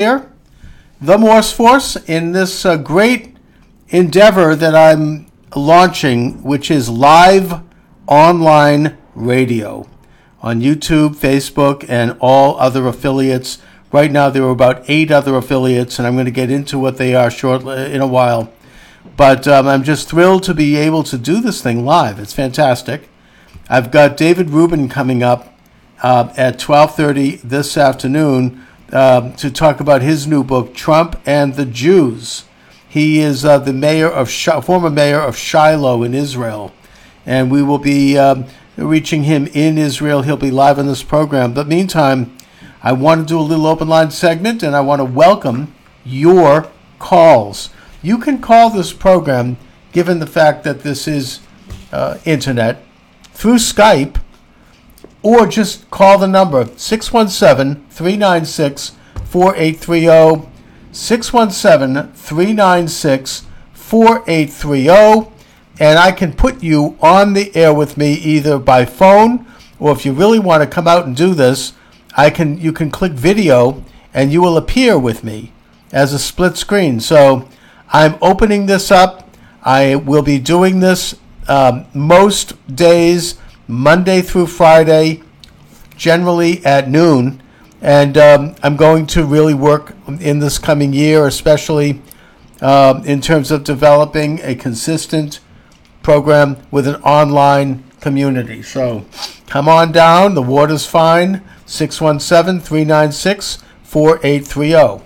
here, the Morse Force, in this uh, great endeavor that I'm launching, which is live online radio on YouTube, Facebook, and all other affiliates. Right now, there are about eight other affiliates, and I'm going to get into what they are shortly in a while. But um, I'm just thrilled to be able to do this thing live. It's fantastic. I've got David Rubin coming up uh, at 12:30 this afternoon uh, to talk about his new book, Trump and the Jews. He is uh, the mayor of former mayor of Shiloh in Israel, and we will be um, reaching him in Israel. He'll be live on this program. But meantime, I want to do a little open line segment, and I want to welcome your calls. You can call this program, given the fact that this is uh, internet, through Skype, or just call the number 617 396 4830. 617 396 4830. And I can put you on the air with me either by phone or if you really want to come out and do this, I can you can click video and you will appear with me as a split screen. So I'm opening this up. I will be doing this um, most days, Monday through Friday, generally at noon. And um, I'm going to really work in this coming year, especially um, in terms of developing a consistent program with an online community. So come on down. The water's fine. 617 396 4830.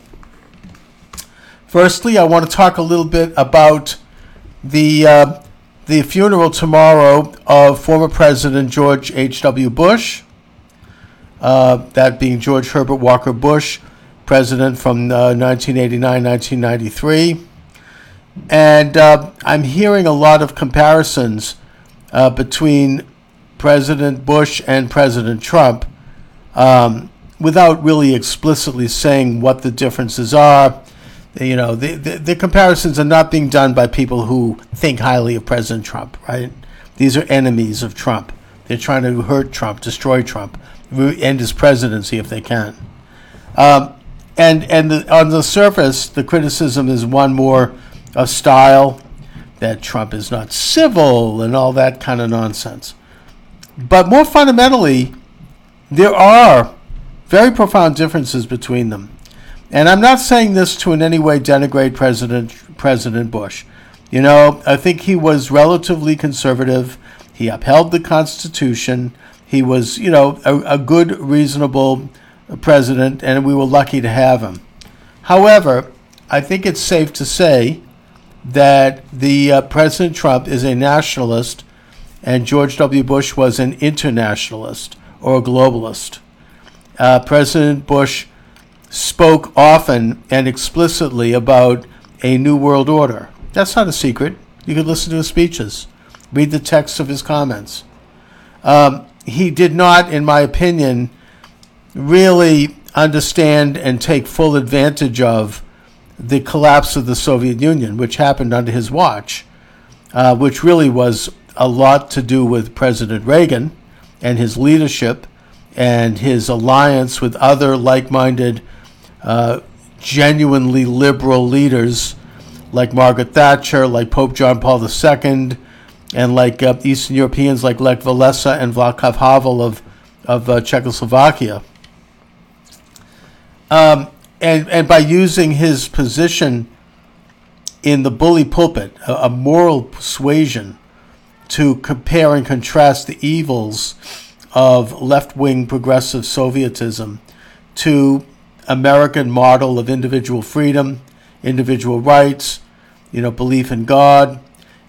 Firstly, I want to talk a little bit about the uh, the funeral tomorrow of former President George H.W. Bush. Uh, that being George Herbert Walker Bush, president from uh, 1989 1993. And uh, I'm hearing a lot of comparisons uh, between President Bush and President Trump um, without really explicitly saying what the differences are you know, the, the, the, comparisons are not being done by people who think highly of President Trump, right? These are enemies of Trump. They're trying to hurt Trump, destroy Trump, end his presidency if they can. Um, and and the, on the surface, the criticism is one more of style, that Trump is not civil and all that kind of nonsense. But more fundamentally, there are very profound differences between them. And I'm not saying this to in any way denigrate President President Bush. You know, I think he was relatively conservative. He upheld the Constitution. He was, you know, a, a good, reasonable president, and we were lucky to have him. However, I think it's safe to say that the uh, President Trump is a nationalist, and George W. Bush was an internationalist or a globalist. Uh, President Bush spoke often and explicitly about a new world order. That's not a secret. You could listen to his speeches, read the text of his comments. Um, he did not, in my opinion, really understand and take full advantage of the collapse of the Soviet Union, which happened under his watch, uh, which really was a lot to do with President Reagan and his leadership and his alliance with other like minded uh, genuinely liberal leaders like Margaret Thatcher, like Pope John Paul II, and like uh, Eastern Europeans like Lech Walesa and Václav Havel of, of uh, Czechoslovakia. Um, and, and by using his position in the bully pulpit, a, a moral persuasion, to compare and contrast the evils of left wing progressive Sovietism to American model of individual freedom, individual rights, you know, belief in God.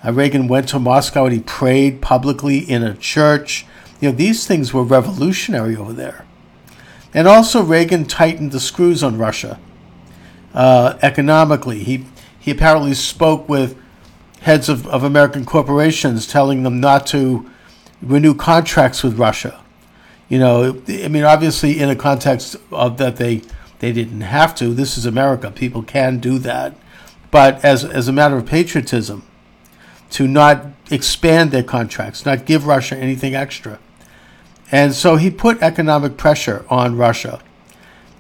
Uh, Reagan went to Moscow and he prayed publicly in a church. You know, these things were revolutionary over there. And also, Reagan tightened the screws on Russia uh, economically. He, he apparently spoke with heads of, of American corporations telling them not to renew contracts with Russia. You know, I mean, obviously, in a context of that they they didn't have to. This is America. People can do that. But as, as a matter of patriotism, to not expand their contracts, not give Russia anything extra. And so he put economic pressure on Russia.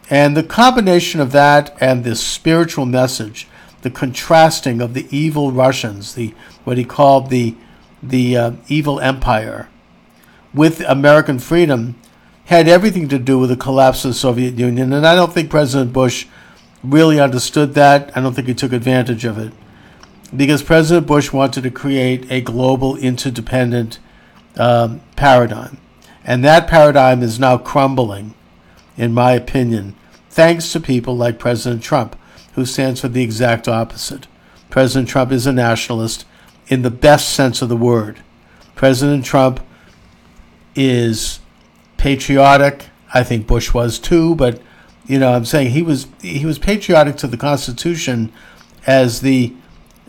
And the combination of that and this spiritual message, the contrasting of the evil Russians, the what he called the the uh, evil empire, with American freedom, had everything to do with the collapse of the Soviet Union. And I don't think President Bush really understood that. I don't think he took advantage of it because President Bush wanted to create a global interdependent um, paradigm. And that paradigm is now crumbling, in my opinion, thanks to people like President Trump, who stands for the exact opposite. President Trump is a nationalist in the best sense of the word. President Trump is patriotic. I think Bush was too, but you know, I'm saying he was he was patriotic to the Constitution as the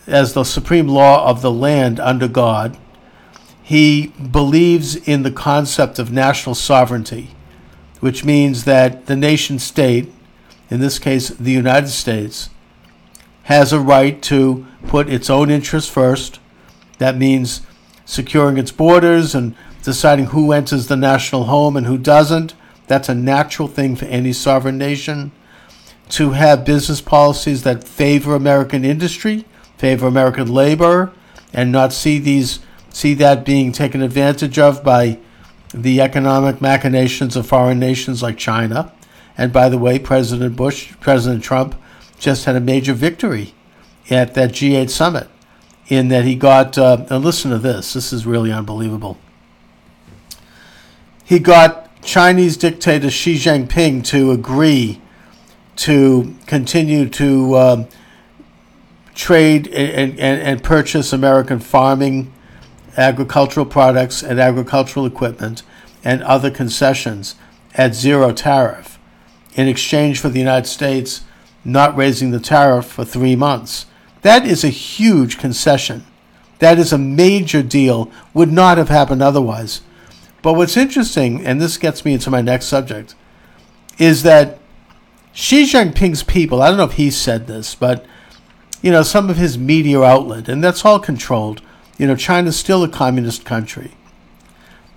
as the supreme law of the land under God. He believes in the concept of national sovereignty, which means that the nation state, in this case the United States, has a right to put its own interests first. That means securing its borders and deciding who enters the national home and who doesn't. That's a natural thing for any sovereign nation. To have business policies that favor American industry, favor American labor, and not see these see that being taken advantage of by the economic machinations of foreign nations like China. And by the way, President Bush, President Trump just had a major victory at that G8 summit in that he got, uh, and listen to this, this is really unbelievable. He got Chinese dictator Xi Jinping to agree to continue to um, trade and, and, and purchase American farming, agricultural products, and agricultural equipment and other concessions at zero tariff in exchange for the United States not raising the tariff for three months. That is a huge concession. That is a major deal, would not have happened otherwise. But what's interesting, and this gets me into my next subject, is that Xi Jinping's people, I don't know if he said this, but you know, some of his media outlet, and that's all controlled. You know, China's still a communist country.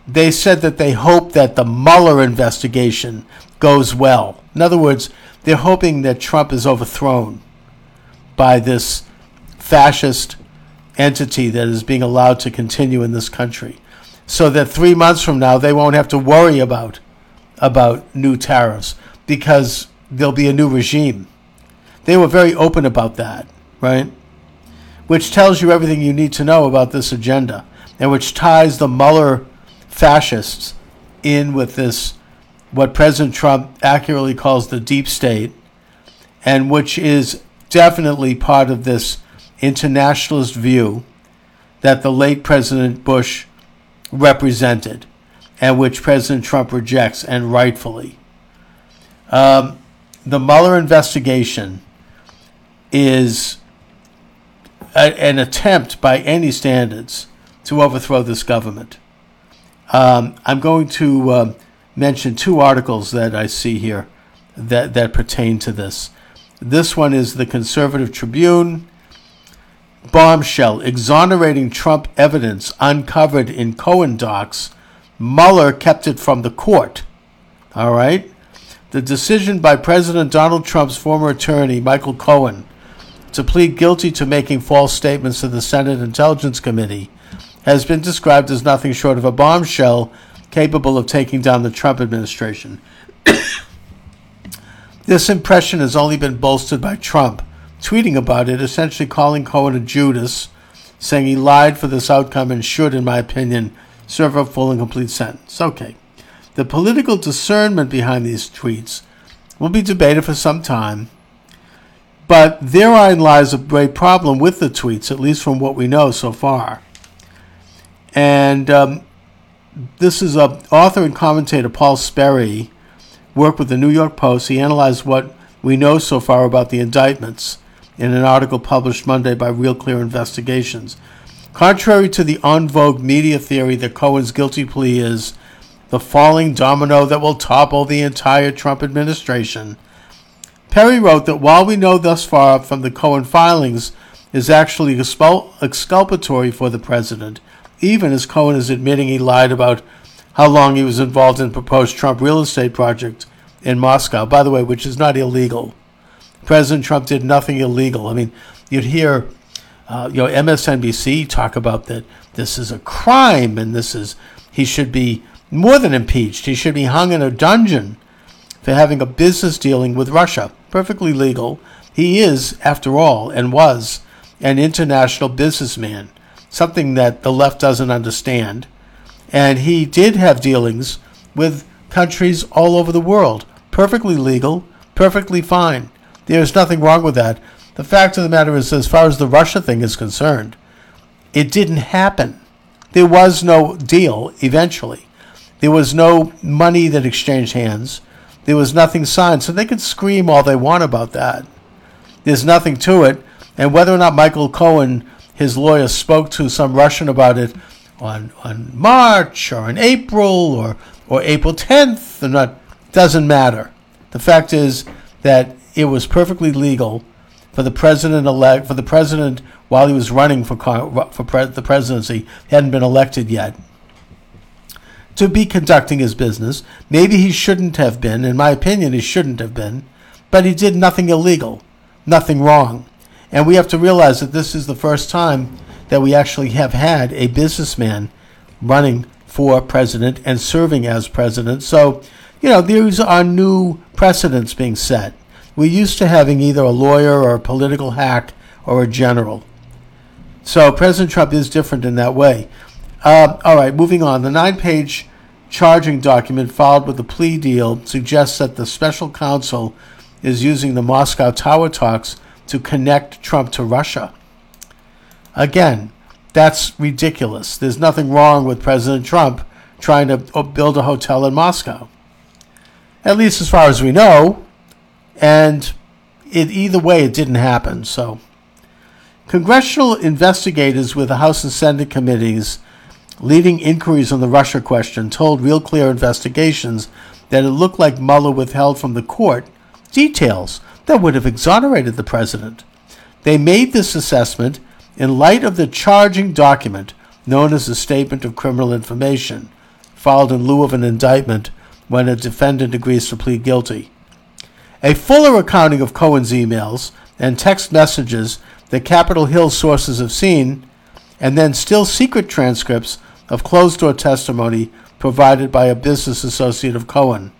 They said that they hope that the Mueller investigation goes well. In other words, they're hoping that Trump is overthrown by this fascist entity that is being allowed to continue in this country. So that three months from now, they won't have to worry about, about new tariffs because there'll be a new regime. They were very open about that right? Which tells you everything you need to know about this agenda, and which ties the Mueller fascists in with this, what President Trump accurately calls the deep state, and which is definitely part of this internationalist view that the late President Bush represented, and which President Trump rejects, and rightfully. Um, the Mueller investigation is a, an attempt by any standards to overthrow this government. Um, I'm going to uh, mention two articles that I see here that, that pertain to this. This one is the Conservative Tribune. Bombshell exonerating Trump evidence uncovered in Cohen docs. Mueller kept it from the court. All right? The decision by President Donald Trump's former attorney, Michael Cohen, to plead guilty to making false statements to the Senate Intelligence Committee has been described as nothing short of a bombshell capable of taking down the Trump administration. this impression has only been bolstered by Trump, tweeting about it, essentially calling Cohen a Judas, saying he lied for this outcome and should, in my opinion, serve a full and complete sentence. Okay. The political discernment behind these tweets will be debated for some time but therein lies a great problem with the tweets, at least from what we know so far. And um, this is a author and commentator Paul Sperry worked with the New York Post. He analyzed what we know so far about the indictments in an article published Monday by Real Clear Investigations. Contrary to the en vogue media theory that Cohen's guilty plea is the falling domino that will topple the entire Trump administration, Sperry wrote that while we know thus far from the Cohen filings is actually exculpatory for the president, even as Cohen is admitting he lied about how long he was involved in proposed Trump real estate project in Moscow, by the way, which is not illegal. President Trump did nothing illegal. I mean, you'd hear, uh, you know, MSNBC talk about that this is a crime and this is, he should be more than impeached. He should be hung in a dungeon for having a business dealing with Russia. Perfectly legal. He is, after all, and was, an international businessman, something that the left doesn't understand. And he did have dealings with countries all over the world. Perfectly legal, perfectly fine. There's nothing wrong with that. The fact of the matter is, as far as the Russia thing is concerned, it didn't happen. There was no deal eventually. There was no money that exchanged hands. There was nothing signed. So they could scream all they want about that. There's nothing to it. And whether or not Michael Cohen, his lawyer, spoke to some Russian about it on, on March or in April or, or April 10th or not, doesn't matter. The fact is that it was perfectly legal for the president elect for the president while he was running for for pre- the presidency, hadn't been elected yet to be conducting his business. Maybe he shouldn't have been. In my opinion, he shouldn't have been. But he did nothing illegal, nothing wrong. And we have to realize that this is the first time that we actually have had a businessman running for president and serving as president. So, you know, these are new precedents being set. We're used to having either a lawyer or a political hack or a general. So President Trump is different in that way. Uh, all right, moving on. The nine page charging document filed with the plea deal suggests that the special counsel is using the Moscow Tower talks to connect Trump to Russia. Again, that's ridiculous. There's nothing wrong with President Trump trying to build a hotel in Moscow. At least as far as we know. And it, either way, it didn't happen. So, congressional investigators with the House and Senate committees leading inquiries on the Russia question told Real Clear Investigations that it looked like Mueller withheld from the court details that would have exonerated the president. They made this assessment in light of the charging document known as a Statement of Criminal Information, filed in lieu of an indictment when a defendant agrees to plead guilty. A fuller accounting of Cohen's emails and text messages that Capitol Hill sources have seen, and then still secret transcripts of closed door testimony provided by a business associate of Cohen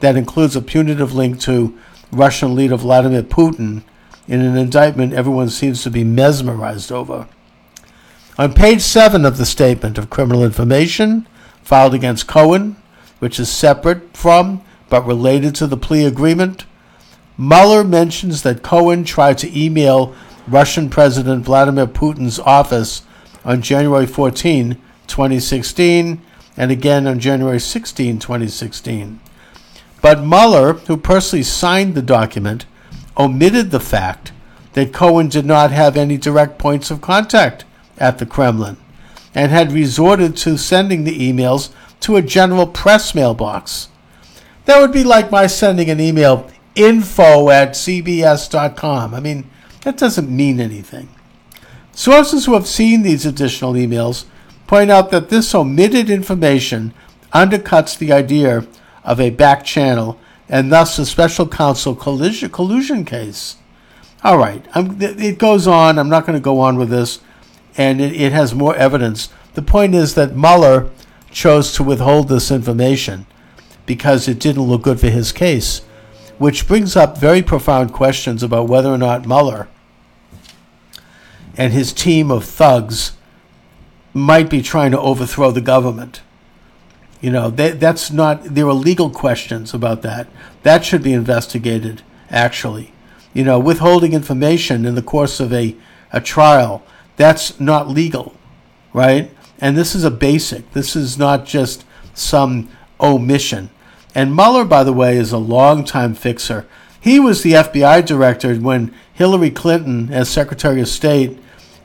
that includes a punitive link to Russian leader Vladimir Putin in an indictment everyone seems to be mesmerized over. On page 7 of the Statement of Criminal Information filed against Cohen, which is separate from but related to the plea agreement, Mueller mentions that Cohen tried to email Russian President Vladimir Putin's office on January 14 2016, and again on January 16, 2016. But Mueller, who personally signed the document, omitted the fact that Cohen did not have any direct points of contact at the Kremlin and had resorted to sending the emails to a general press mailbox. That would be like my sending an email info at cbs.com. I mean, that doesn't mean anything. Sources who have seen these additional emails point out that this omitted information undercuts the idea of a back channel and thus a special counsel collusion, case. All right, I'm, it goes on. I'm not going to go on with this, and it, it has more evidence. The point is that Mueller chose to withhold this information because it didn't look good for his case, which brings up very profound questions about whether or not Mueller and his team of thugs might be trying to overthrow the government. You know, they, that's not, there are legal questions about that. That should be investigated, actually. You know, withholding information in the course of a, a trial, that's not legal, right? And this is a basic. This is not just some omission. And Mueller, by the way, is a long-time fixer. He was the FBI director when Hillary Clinton, as Secretary of State,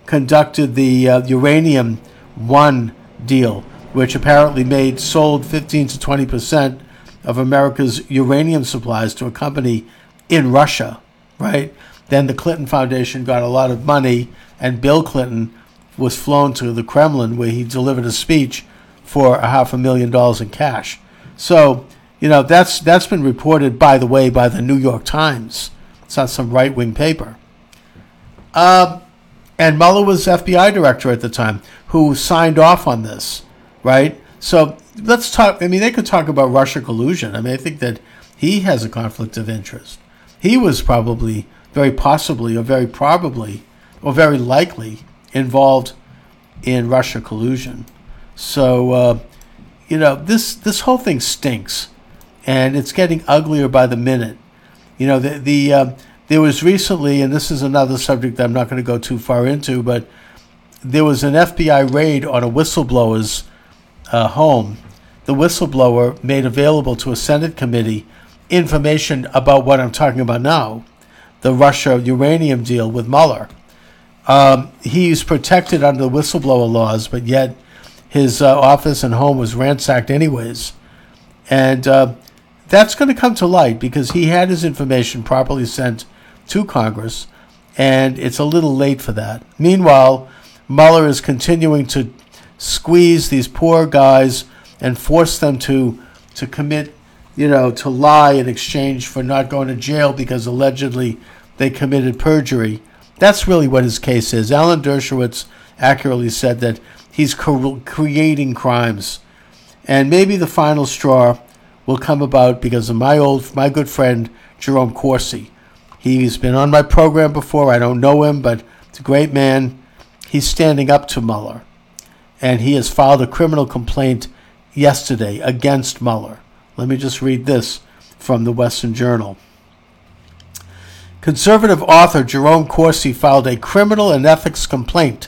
conducted the uh, uranium one deal, which apparently made sold 15 to 20 percent of America's uranium supplies to a company in Russia, right? Then the Clinton Foundation got a lot of money, and Bill Clinton was flown to the Kremlin where he delivered a speech for a half a million dollars in cash. So you know, that's that's been reported, by the way, by the New York Times. It's not some right wing paper. Um, and Mueller was FBI director at the time, who signed off on this, right? So let's talk. I mean, they could talk about Russia collusion. I mean, I think that he has a conflict of interest. He was probably, very possibly, or very probably, or very likely involved in Russia collusion. So, uh, you know, this this whole thing stinks, and it's getting uglier by the minute. You know, the the uh, there was recently, and this is another subject that I'm not going to go too far into, but there was an FBI raid on a whistleblower's uh, home. The whistleblower made available to a Senate committee information about what I'm talking about now, the Russia uranium deal with Mueller. Um, he's protected under the whistleblower laws, but yet his uh, office and home was ransacked anyways. And uh, that's going to come to light because he had his information properly sent to Congress, and it's a little late for that. Meanwhile, Mueller is continuing to squeeze these poor guys and force them to to commit, you know, to lie in exchange for not going to jail because allegedly they committed perjury. That's really what his case is. Alan Dershowitz accurately said that he's creating crimes, and maybe the final straw will come about because of my old, my good friend Jerome Corsi. He's been on my program before. I don't know him, but it's a great man. He's standing up to Mueller, and he has filed a criminal complaint yesterday against Mueller. Let me just read this from the Western Journal. Conservative author Jerome Corsi filed a criminal and ethics complaint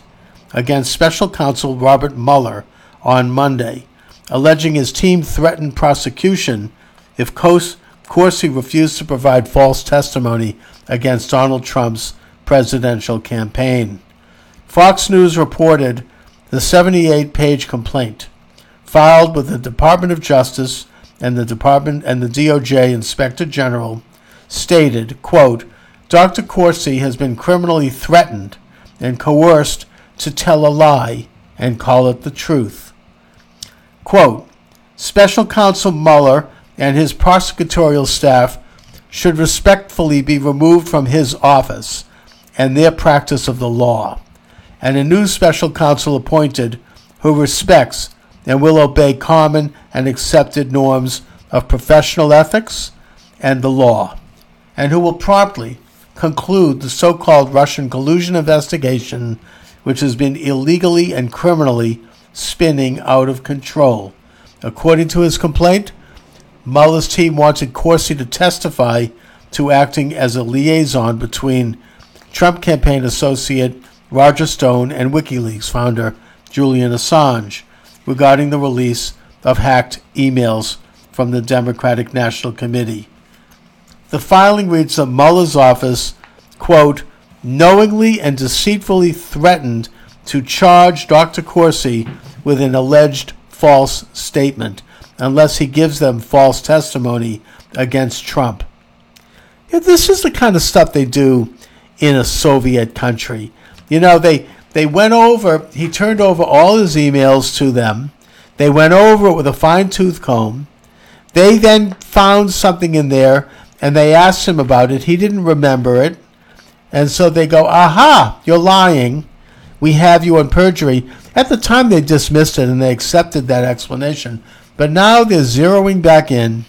against special counsel Robert Mueller on Monday, alleging his team threatened prosecution if Corsi refused to provide false testimony against Donald Trump's presidential campaign. Fox News reported the 78 page complaint filed with the Department of Justice and the Department and the DOJ Inspector General stated, quote, Dr. Corsi has been criminally threatened and coerced to tell a lie and call it the truth. Quote, Special Counsel Mueller and his prosecutorial staff should respectfully be removed from his office and their practice of the law, and a new special counsel appointed who respects and will obey common and accepted norms of professional ethics and the law, and who will promptly conclude the so called Russian collusion investigation, which has been illegally and criminally spinning out of control. According to his complaint, Mueller's team wanted Corsi to testify to acting as a liaison between Trump campaign associate Roger Stone and WikiLeaks founder Julian Assange regarding the release of hacked emails from the Democratic National Committee. The filing reads that Mueller's office, quote, knowingly and deceitfully threatened to charge Dr. Corsi with an alleged false statement unless he gives them false testimony against Trump. Yeah, this is the kind of stuff they do in a Soviet country. You know, they they went over. He turned over all his emails to them. They went over it with a fine tooth comb. They then found something in there and they asked him about it. He didn't remember it. And so they go, Aha, you're lying. We have you on perjury. At the time, they dismissed it and they accepted that explanation. But now they're zeroing back in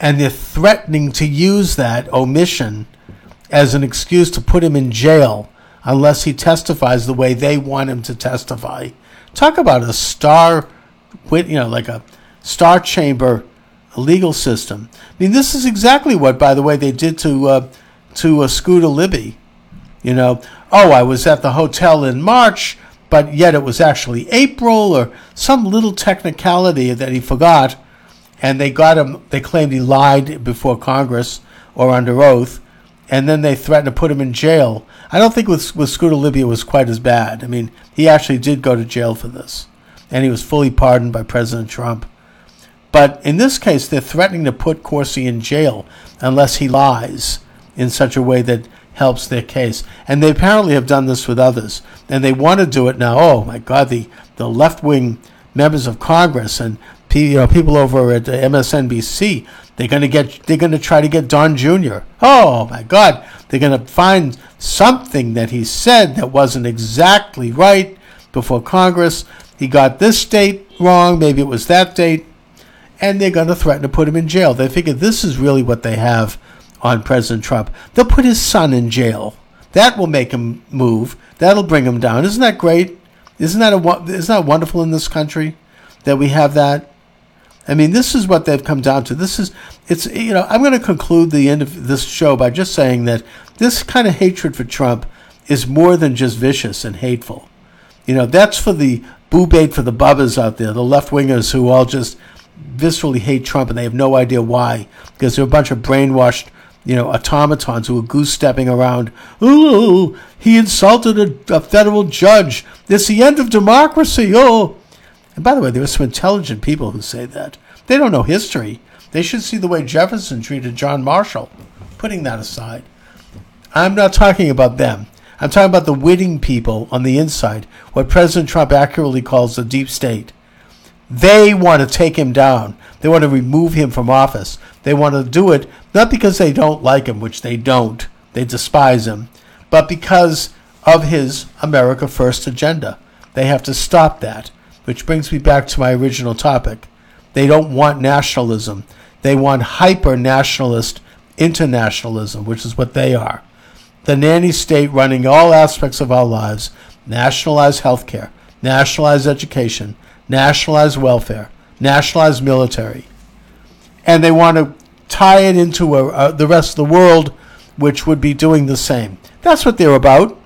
and they're threatening to use that omission as an excuse to put him in jail unless he testifies the way they want him to testify. Talk about a star, you know, like a star chamber legal system. I mean, this is exactly what, by the way, they did to uh, to uh, Scooter Libby. You know, oh, I was at the hotel in March, but yet it was actually April, or some little technicality that he forgot, and they got him. They claimed he lied before Congress or under oath, and then they threatened to put him in jail. I don't think with with Scooter Libby it was quite as bad. I mean, he actually did go to jail for this, and he was fully pardoned by President Trump. But in this case, they're threatening to put Corsi in jail unless he lies in such a way that helps their case. And they apparently have done this with others, and they want to do it now. Oh my God, the the left wing members of Congress and you know, people over at MSNBC, they're going to get, they're going to try to get Don Jr. Oh my God, they're going to find something that he said that wasn't exactly right before Congress. He got this date wrong, maybe it was that date, and they're going to threaten to put him in jail. They figure this is really what they have on President Trump. They'll put his son in jail. That will make him move. That'll bring him down. Isn't that great? Isn't that a isn't that wonderful in this country that we have that? I mean, this is what they've come down to. This is it's you know I'm going to conclude the end of this show by just saying that this kind of hatred for Trump is more than just vicious and hateful. You know, that's for the boo bait for the bubbas out there, the left wingers who all just viscerally hate Trump and they have no idea why because they're a bunch of brainwashed you know, automatons who were goose stepping around. Ooh, he insulted a, a, federal judge. It's the end of democracy. Oh. And by the way, there are some intelligent people who say that. They don't know history. They should see the way Jefferson treated John Marshall. Putting that aside, I'm not talking about them. I'm talking about the witting people on the inside, what President Trump accurately calls the deep state. They want to take him down. They want to remove him from office. They want to do it not because they don't like him, which they don't, they despise him, but because of his America First agenda. They have to stop that, which brings me back to my original topic. They don't want nationalism. They want hyper nationalist internationalism, which is what they are. The nanny state running all aspects of our lives, nationalize healthcare, nationalize education, nationalize welfare, nationalize military. And they want to tie it into a, the rest of the world, which would be doing the same. That's what they're about.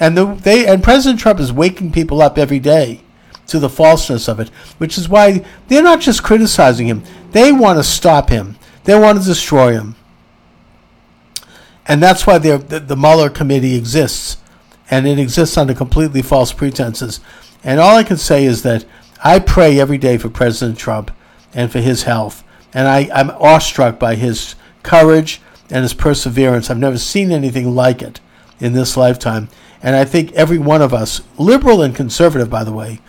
And the, they and President Trump is waking people up every day to the falseness of it, which is why they're not just criticizing him; they want to stop him. They want to destroy him. And that's why the, the Mueller committee exists, and it exists under completely false pretenses. And all I can say is that I pray every day for President Trump and for his health and I, I'm awestruck by his courage and his perseverance. I've never seen anything like it in this lifetime. And I think every one of us, liberal and conservative, by the way,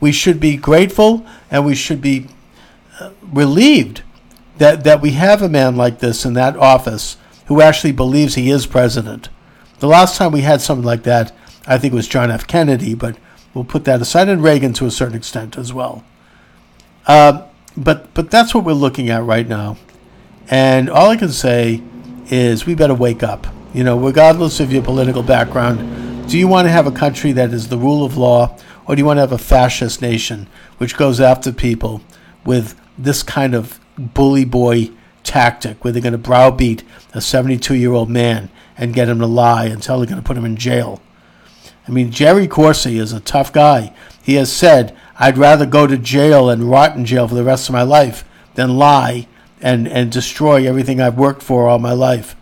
we should be grateful and we should be uh, relieved that, that we have a man like this in that office who actually believes he is president. The last time we had something like that, I think it was John F. Kennedy, but we'll put that aside, and Reagan to a certain extent as well. Uh, but but that's what we're looking at right now. And all I can say is we better wake up. You know, regardless of your political background, do you want to have a country that is the rule of law, or do you want to have a fascist nation which goes after people with this kind of bully boy tactic, where they're going to browbeat a 72 year old man and get him to lie until they're going to put him in jail? I mean, Jerry Corsi is a tough guy. He has said, I'd rather go to jail and rot in jail for the rest of my life than lie and, and destroy everything I've worked for all my life.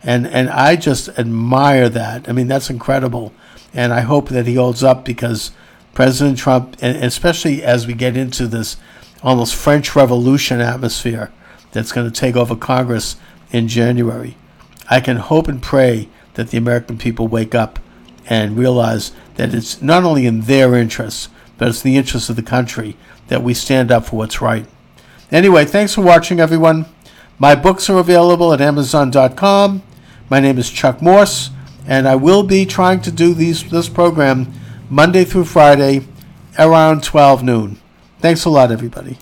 And, and I just admire that. I mean, that's incredible. And I hope that he holds up because President Trump, and especially as we get into this almost French Revolution atmosphere that's going to take over Congress in January, I can hope and pray that the American people wake up and realize that it's not only in their interests, but it's in the interests of the country that we stand up for what's right. Anyway, thanks for watching, everyone. My books are available at Amazon.com. My name is Chuck Morse, and I will be trying to do these this program Monday through Friday around 12 noon. Thanks a lot, everybody.